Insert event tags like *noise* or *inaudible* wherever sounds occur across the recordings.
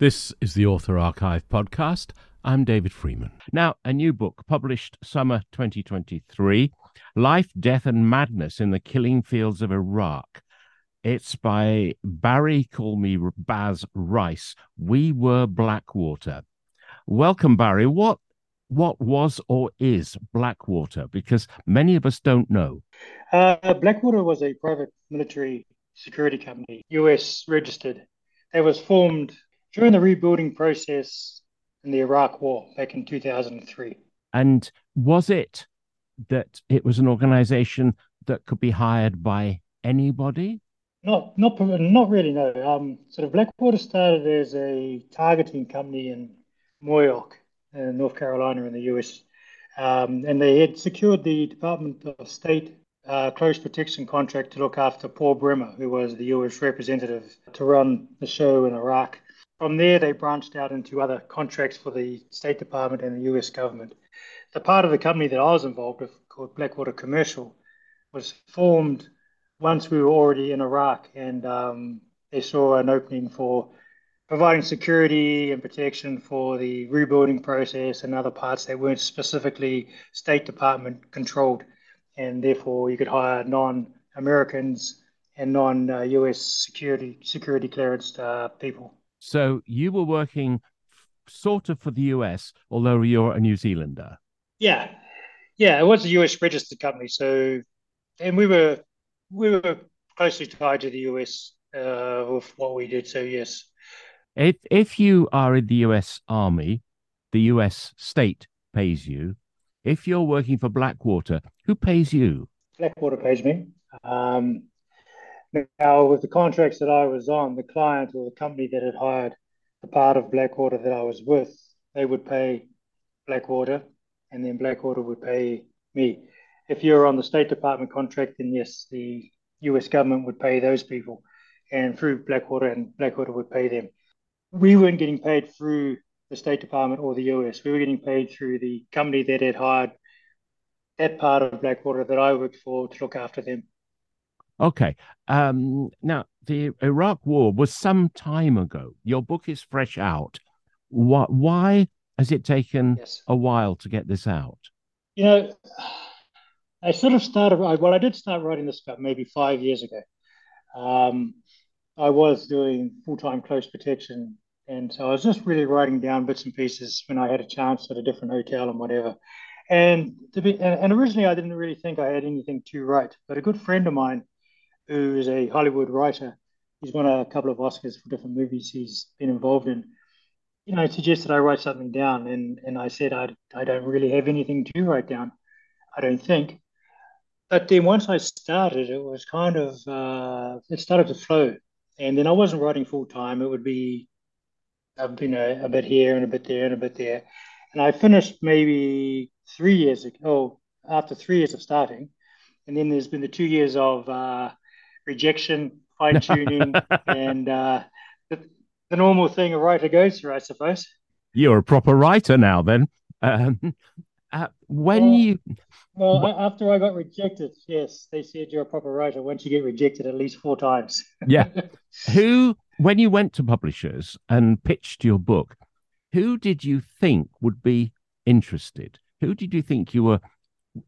This is the Author Archive podcast. I'm David Freeman. Now, a new book published summer 2023 Life, Death, and Madness in the Killing Fields of Iraq. It's by Barrie Call Me Baz Rice. We Were Blackwater. Welcome, Barrie. What what was or is Blackwater? Because many of us don't know. Uh, Blackwater was a private military security company, US registered. It was formed during the rebuilding process in the Iraq War back in 2003. And was it that it was an organization that could be hired by anybody? Not, not, not really. No. Um, sort of Blackwater started as a targeting company in Moyock, in North Carolina, in the US, um, and they had secured the Department of State uh, close protection contract to look after Paul Bremer, who was the US representative to run the show in Iraq. From there, they branched out into other contracts for the State Department and the US government. The part of the company that I was involved with, called Blackwater Commercial, was formed once we were already in Iraq, and um, they saw an opening for providing security and protection for the rebuilding process and other parts that weren't specifically State Department controlled, and therefore you could hire non-Americans and non-US security security clearance uh, people. So you were working sort of for the US, although you're a New Zealander. Yeah, yeah, it was a US registered company. So, and we were we were closely tied to the US uh, with what we did. So yes. If if you are in the US Army, the US state pays you. If you're working for Blackwater, who pays you? Blackwater pays me. Um, now, with the contracts that I was on, the client or the company that had hired the part of Blackwater that I was with, they would pay Blackwater, and then Blackwater would pay me if you're on the State Department contract, then yes, the US government would pay those people and through Blackwater, and Blackwater would pay them. We weren't getting paid through the State Department or the US. We were getting paid through the company that had hired that part of Blackwater that I worked for to look after them. Okay. Um, now, the Iraq War was some time ago. Your book is fresh out. Why, why has it taken yes. a while to get this out? You know, I sort of started, well, I did start writing this about maybe five years ago. Um, I was doing full time close protection. And so I was just really writing down bits and pieces when I had a chance at a different hotel and whatever. And to be, and originally I didn't really think I had anything to write, but a good friend of mine who is a Hollywood writer, he's won a couple of Oscars for different movies he's been involved in. You know, suggested I write something down, and and I said I I don't really have anything to write down, I don't think. But then once I started, it was kind of uh, it started to flow, and then I wasn't writing full time. It would be, you know, a bit here and a bit there and a bit there, and I finished maybe three years ago. After three years of starting, and then there's been the two years of uh, rejection, fine tuning, *laughs* and uh, the, the, normal thing a writer goes through, I suppose. You're a proper writer now, then. Um, uh, when well, you well after i got rejected yes they said you're a proper writer. Once you get rejected at least four times. Yeah. *laughs* Who when you went to publishers and pitched your book who did you think would be interested? Who did you think you were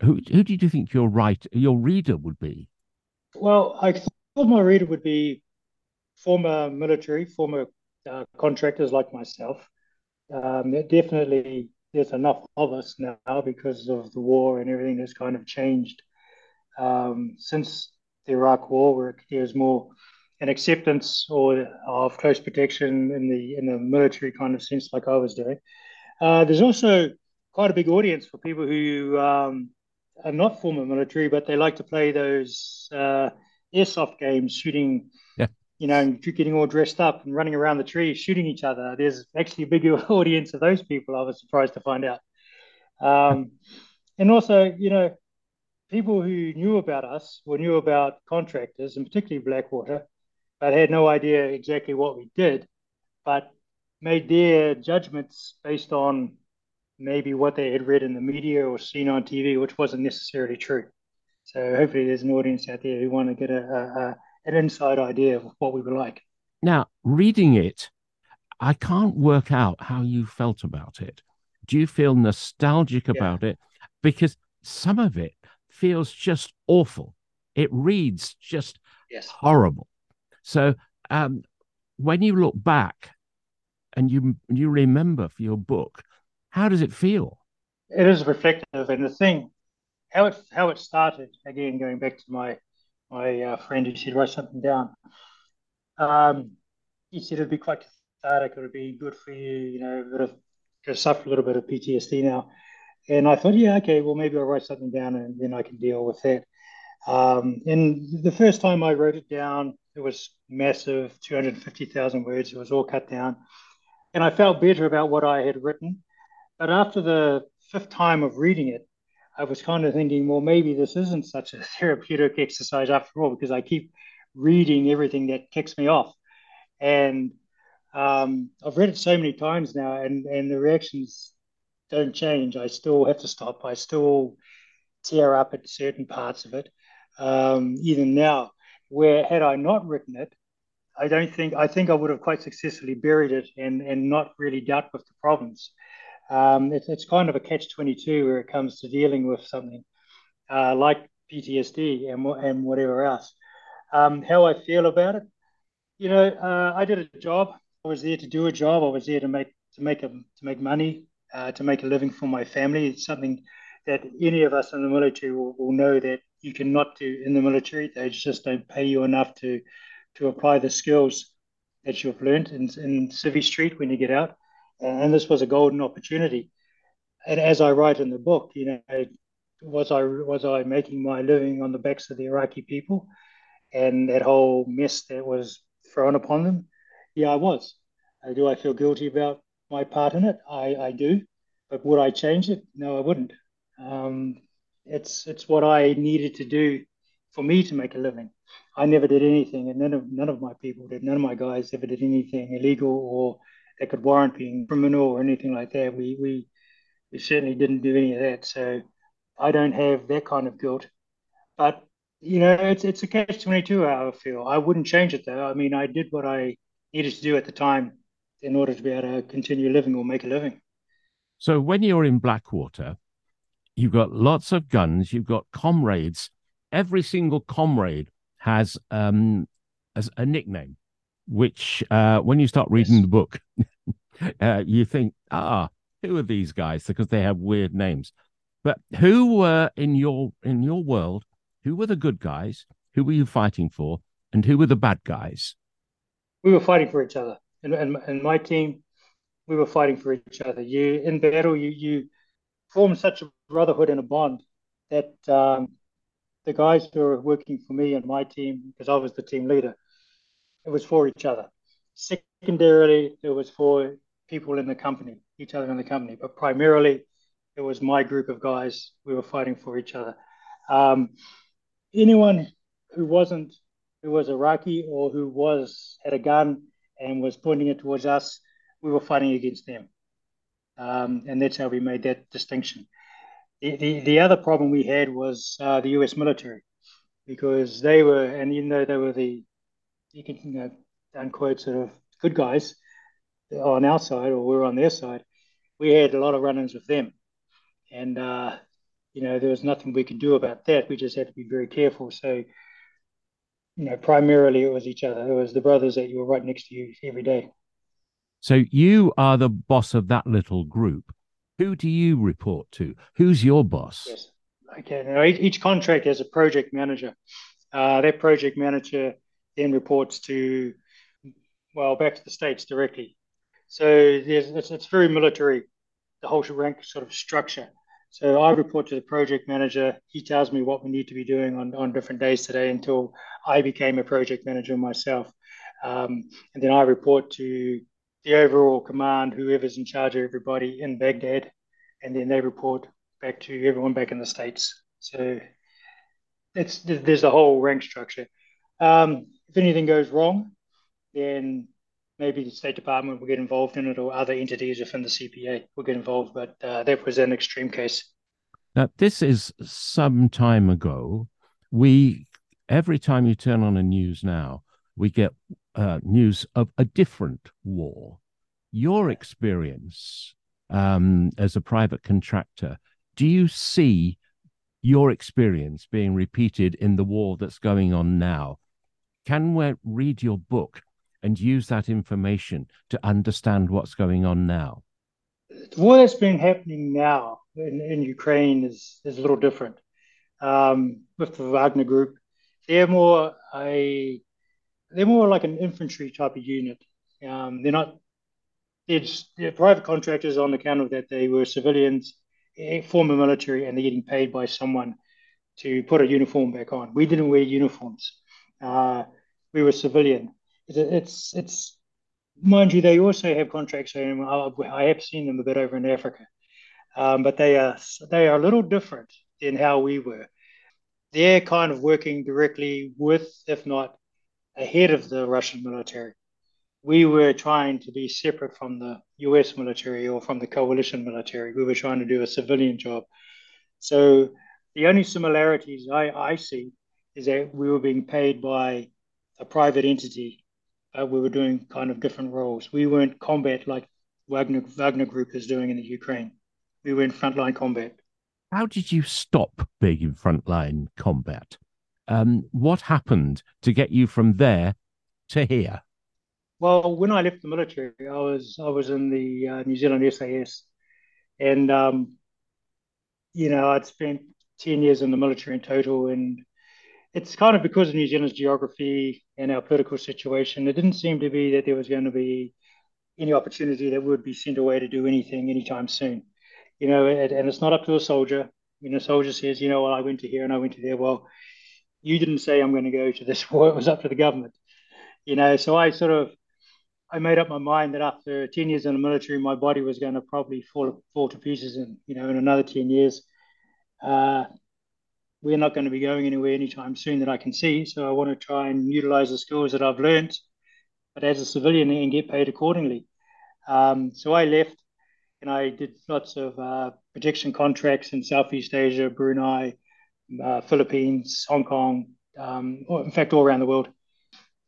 who, who did you think your writer your reader would be well i thought my reader would be former military former uh, contractors like myself um, definitely there's enough of us now because of the war and everything has kind of changed um, since the Iraq War, where there's more an acceptance or of close protection in the in the military kind of sense, like I was doing. Uh, there's also quite a big audience for people who um, are not former military, but they like to play those uh, airsoft games, shooting Yeah. you know, and getting all dressed up and running around the tree shooting each other. There's actually a bigger *laughs* audience of those people. I was surprised to find out. Um, and also, you know, people who knew about us or knew about contractors, and particularly Blackwater, but had no idea exactly what we did, but made their judgments based on maybe what they had read in the media or seen on TV, which wasn't necessarily true. So hopefully, there's an audience out there who want to get a, a, a an inside idea of what we were like. Now, reading it, I can't work out how you felt about it. Do you feel nostalgic yeah. about it? Because some of it feels just awful. It reads just yes. horrible. So um, when you look back and you you remember for your book, how does it feel? It is reflective, and the thing, how it how it started again, going back to my my uh, friend who said write something down. Um, he said it'd be quite cathartic. It would be good for you, you know, a bit of I suffer a little bit of PTSD now, and I thought, yeah, okay, well maybe I'll write something down and then I can deal with that. Um, and the first time I wrote it down, it was massive, 250,000 words. It was all cut down. And I felt better about what I had written. But after the fifth time of reading it, I was kind of thinking, well, maybe this isn't such a *laughs* therapeutic exercise after all, because I keep reading everything that kicks me off. And um, I've read it so many times now, and, and the reactions don't change. I still have to stop. I still tear up at certain parts of it um, even now. Where had I not written it, I don't think I think I would have quite successfully buried it and and not really dealt with the problems. Um, it's it's kind of a catch twenty two where it comes to dealing with something uh, like PTSD and and whatever else. Um, how I feel about it, you know, uh, I did a job. I was there to do a job. I was there to make to make a to make money, uh, to make a living for my family. It's something that any of us in the military will, will know that you cannot do in the military. They just don't pay you enough to to apply the skills that you've learned in, in Civvy Street when you get out. And this was a golden opportunity. And as I write in the book, you know, was I was I making my living on the backs of the Iraqi people, and that whole mess that was thrown upon them? Yeah, I was. Uh, do I feel guilty about my part in it? I, I do. But would I change it? No, I wouldn't. Um, it's it's what I needed to do for me to make a living. I never did anything, and none of none of my people did. None of my guys ever did anything illegal or that could warrant being criminal or anything like that. We we we certainly didn't do any of that. So I don't have that kind of guilt. But you know, it's it's a catch twenty two. I feel I wouldn't change it though. I mean, I did what I needed to do at the time in order to be able to continue living or make a living. So when you're in Blackwater, You've got lots of guns. You've got comrades. Every single comrade has um, as a nickname, which uh, when you start reading yes. the book, *laughs* uh, you think, ah, who are these guys? Because they have weird names. But who were in your in your world? Who were the good guys? Who were you fighting for? And who were the bad guys? We were fighting for each other, and and, and my team, we were fighting for each other. You in battle, you you formed such a brotherhood and a bond that um, the guys who were working for me and my team, because I was the team leader, it was for each other. Secondarily, it was for people in the company, each other in the company, but primarily it was my group of guys. We were fighting for each other. Um, anyone who wasn't, who was Iraqi or who was had a gun and was pointing it towards us, we were fighting against them. Um, and that's how we made that distinction. The, the, the other problem we had was uh, the US military, because they were, and even though they were the, you can, you know, unquote, sort of good guys on our side, or we are on their side, we had a lot of run ins with them. And, uh, you know, there was nothing we could do about that. We just had to be very careful. So, you know, primarily it was each other. It was the brothers that you were right next to you every day. So you are the boss of that little group. Who do you report to? Who's your boss? Yes. Okay. Now, each contract has a project manager. Uh, that project manager then reports to, well, back to the states directly. So it's, it's very military, the whole rank sort of structure. So I report to the project manager. He tells me what we need to be doing on, on different days today until I became a project manager myself. Um, and then I report to the overall command, whoever's in charge of everybody in Baghdad, and then they report back to everyone back in the states. So it's there's a whole rank structure. Um, if anything goes wrong, then maybe the State Department will get involved in it, or other entities within the CPA will get involved. But uh, that was an extreme case. Now, this is some time ago. We every time you turn on a news now, we get uh, news of a different war. your experience um, as a private contractor, do you see your experience being repeated in the war that's going on now? Can we read your book and use that information to understand what's going on now? The war that's been happening now in, in Ukraine is, is a little different. Um, with the Wagner group, they're more a they're more like an infantry type of unit. Um, they're not it's they're private contractors on account of that they were civilians, former military, and they're getting paid by someone to put a uniform back on. We didn't wear uniforms. Uh, we were civilian. It's, it's, it's mind you, they also have contracts. And I have seen them a bit over in Africa, um, but they are they are a little different than how we were. They're kind of working directly with, if not ahead of the Russian military. We were trying to be separate from the US military or from the coalition military. We were trying to do a civilian job. So the only similarities I, I see is that we were being paid by a private entity. Uh, we were doing kind of different roles. We weren't combat like Wagner, Wagner Group is doing in the Ukraine. We were in frontline combat. How did you stop being in frontline combat? Um, what happened to get you from there to here? Well, when I left the military, I was I was in the uh, New Zealand SAS, and um, you know I'd spent ten years in the military in total, and it's kind of because of New Zealand's geography and our political situation. It didn't seem to be that there was going to be any opportunity that would be sent away to do anything anytime soon. You know, and, and it's not up to a soldier. You know, a soldier says, you know, well, I went to here and I went to there. Well, you didn't say I'm going to go to this *laughs* war. It was up to the government. You know, so I sort of I made up my mind that after 10 years in the military, my body was going to probably fall fall to pieces in, you know, in another 10 years. Uh, we're not going to be going anywhere anytime soon that I can see. So I want to try and utilize the skills that I've learned, but as a civilian and get paid accordingly. Um, so I left and I did lots of uh, protection contracts in Southeast Asia, Brunei, uh, Philippines, Hong Kong, um, or in fact, all around the world.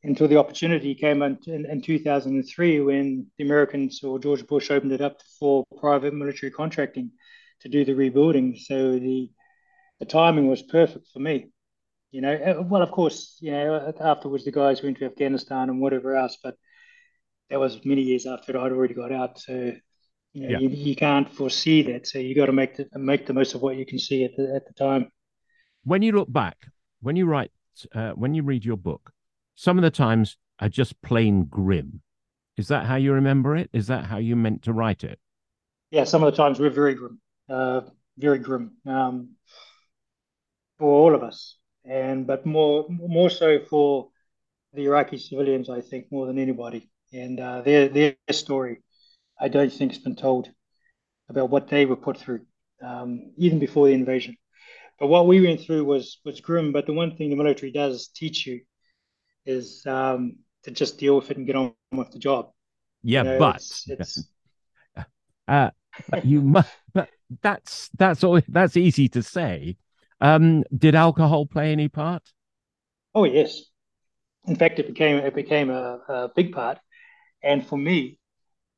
Until the opportunity came in, in, in 2003 when the Americans or George Bush opened it up for private military contracting to do the rebuilding. So the the timing was perfect for me. You know, uh, well, of course, you know, afterwards the guys went to Afghanistan and whatever else, but that was many years after I'd already got out. So, you know, yeah. you, you can't foresee that. So you got to make the make the most of what you can see at the at the time. When you look back, when you write, uh, when you read your book, some of the times are just plain grim. Is that how you remember it? Is that how you meant to write it? Yeah, some of the times we're very grim, uh, very grim. Um, for all of us, and but more more so for the Iraqi civilians, I think, more than anybody. And uh, their their story, I don't think, has been told about what they were put through, um, even before the invasion. But what we went through was was grim. But the one thing the military does teach you is um, to just deal with it and get on with the job. Yeah, you know, but it's, it's... *laughs* Uh, you must. But that's that's all. That's easy to say. Um, did alcohol play any part? Oh yes, in fact, it became it became a, a big part, and for me,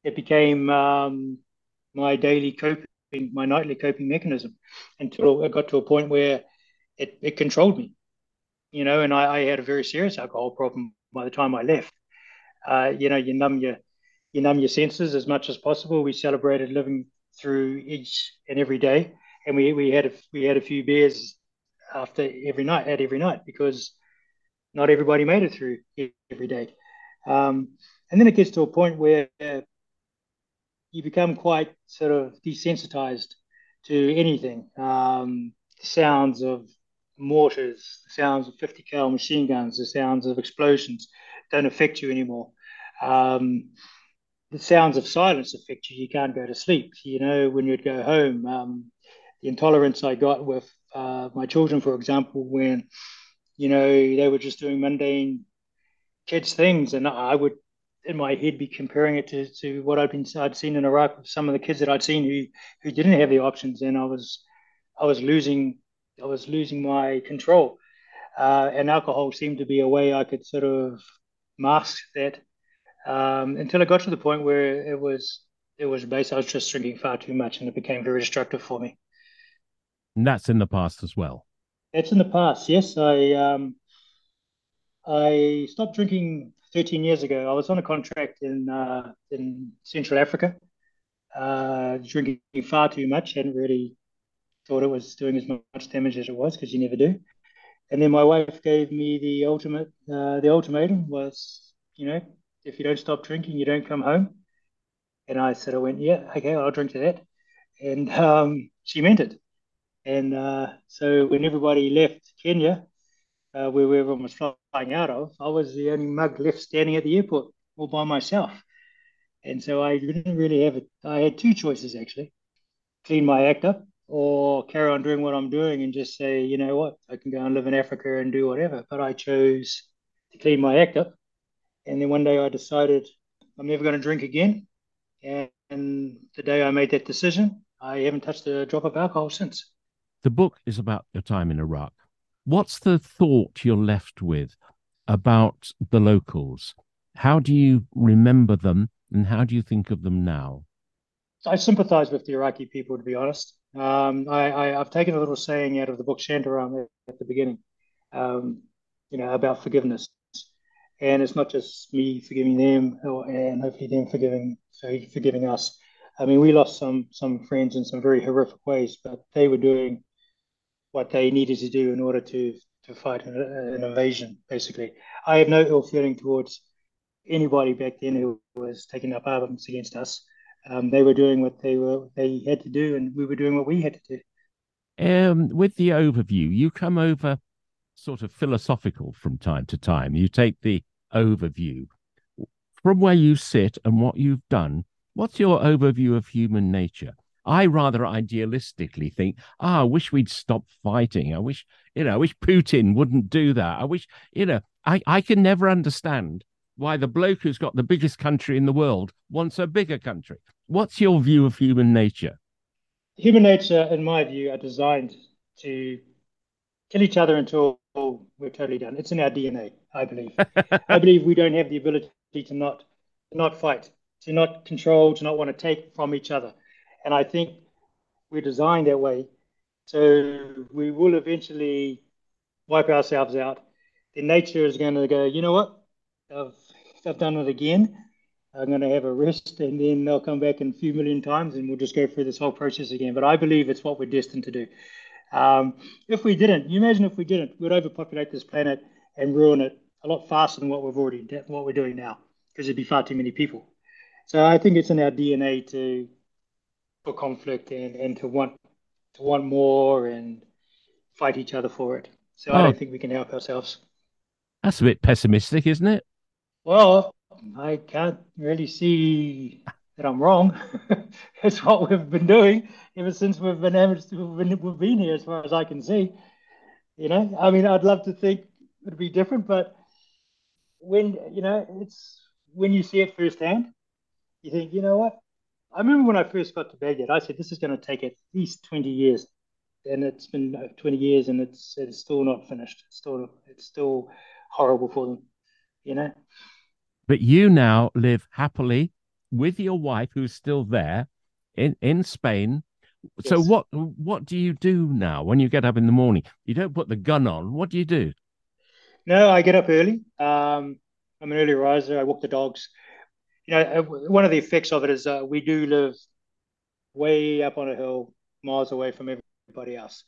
it became um, my daily coping, my nightly coping mechanism, until it got to a point where it, it controlled me, you know. And I, I had a very serious alcohol problem by the time I left. Uh, you know, you numb your you numb your senses as much as possible. We celebrated living through each and every day and we we had a we had a few beers after every night at every night because not everybody made it through every day. Um, and then it gets to a point where you become quite sort of desensitized to anything. Um, the sounds of mortars, the sounds of 50 cal machine guns, the sounds of explosions don't affect you anymore. Um, the sounds of silence affect you. You can't go to sleep. You know, when you'd go home, um, the intolerance I got with uh, my children, for example, when you know they were just doing mundane kids things, and I would in my head be comparing it to, to what I'd been I'd seen in Iraq with some of the kids that I'd seen who who didn't have the options, and I was I was losing I was losing my control, uh, and alcohol seemed to be a way I could sort of mask that um, until it got to the point where it was it was basically I was just drinking far too much, and it became very destructive for me. And that's in the past as well. That's in the past. Yes, I um, I stopped drinking 13 years ago. I was on a contract in uh, in Central Africa, uh, drinking far too much. Hadn't really thought it was doing as much damage as it was because you never do. And then my wife gave me the ultimate. Uh, the ultimatum was, you know, if you don't stop drinking, you don't come home. And I said, I went, yeah, okay, I'll drink to that. And um, she meant it. And uh, so when everybody left Kenya, uh, where everyone was flying out of, I was the only mug left standing at the airport all by myself. And so I didn't really have it. I had two choices actually clean my act up or carry on doing what I'm doing and just say, you know what, I can go and live in Africa and do whatever. But I chose to clean my act up. And then one day I decided I'm never going to drink again. And, and the day I made that decision, I haven't touched a drop of alcohol since. The book is about your time in Iraq. What's the thought you're left with about the locals? How do you remember them and how do you think of them now? I sympathize with the Iraqi people, to be honest. Um, I, have taken a little saying out of the book Shantaram at the beginning, um, you know, about forgiveness. And it's not just me forgiving them or, and hopefully them forgiving forgiving us. I mean, we lost some some friends in some very horrific ways, but they were doing what they needed to do in order to to fight an, an invasion. Basically, I have no ill feeling towards anybody back then who was taking up arms against us um, they were doing what they were they had to do, and we were doing what we had to do. Um, with the overview, you come over sort of philosophical from time to time. You take the overview from where you sit and what you've done. What's your overview of human nature? I rather idealistically think, ah, I wish we'd stop fighting. I wish, you know, I wish Putin wouldn't do that. I wish, you know, I, I can never understand why the bloke who's got the biggest country in the world wants a bigger country. What's your view of human nature? Human nature, in my view, are designed to kill each other until we're totally done. It's in our DNA, I believe. *laughs* I believe we don't have the ability to not to not fight, to not control, to not want to take from each other. And I think we're designed that way. So we will eventually wipe ourselves out. Then nature is going to go, you know what? I've, I've done it again. I'm going to have a rest and then they'll come back in a few million times and we'll just go through this whole process again. But I believe it's what we're destined to do. Um, if we didn't, you imagine if we didn't, we'd overpopulate this planet and ruin it a lot faster than what we've already what we're doing now because there'd be far too many people. So I think it's in our DNA to conflict and, and to want to want more and fight each other for it. So oh. I don't oh. think we can help ourselves. That's a bit pessimistic, isn't it? Well, I can't really see that I'm wrong. *laughs* it's what we've been doing ever since we've been, we've been we've been here, as far as I can see. You know, I mean, I'd love to think it'd be different, but when you know, it's when you see it firsthand, you think, you know what? I remember when I first got to Baghdad, I said this is going to take at least twenty years, and it's been twenty years, and it's it's still not finished. It's still it's still horrible for them, you know. But you now live happily with your wife, who's still there in, in Spain. Yes. So what what do you do now when you get up in the morning? You don't put the gun on. What do you do? No, I get up early. Um, I'm an early riser. I walk the dogs. You know, uh, one of the effects of it is uh, we do live way up on a hill, miles away from everybody else.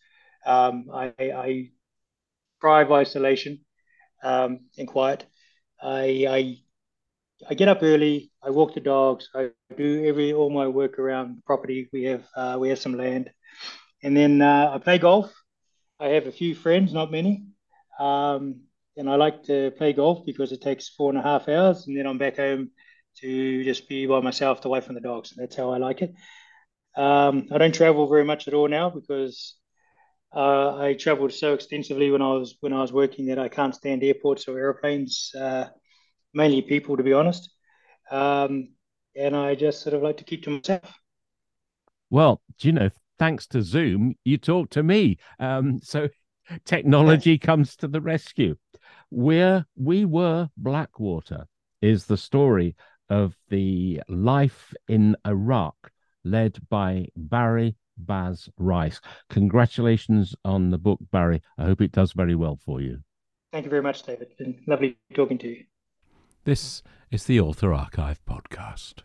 Um, I, I thrive isolation um, and quiet. I, I I get up early. I walk the dogs. I do every all my work around the property. We have uh, we have some land, and then uh, I play golf. I have a few friends, not many, um, and I like to play golf because it takes four and a half hours, and then I'm back home to just be by myself, away from the dogs. That's how I like it. Um, I don't travel very much at all now because uh, I traveled so extensively when I was when I was working that I can't stand airports or airplanes. Uh, mainly people, to be honest. Um, and I just sort of like to keep to myself. Well, do you know, thanks to Zoom, you talk to me. Um, so *laughs* technology comes to the rescue. We're we were Blackwater, is the story of the life in Iraq led by Barrie Baz Rice. Congratulations on the book, Barrie. I hope it does very well for you. Thank you very much, David. It's been lovely talking to you. This is the Author Archive podcast.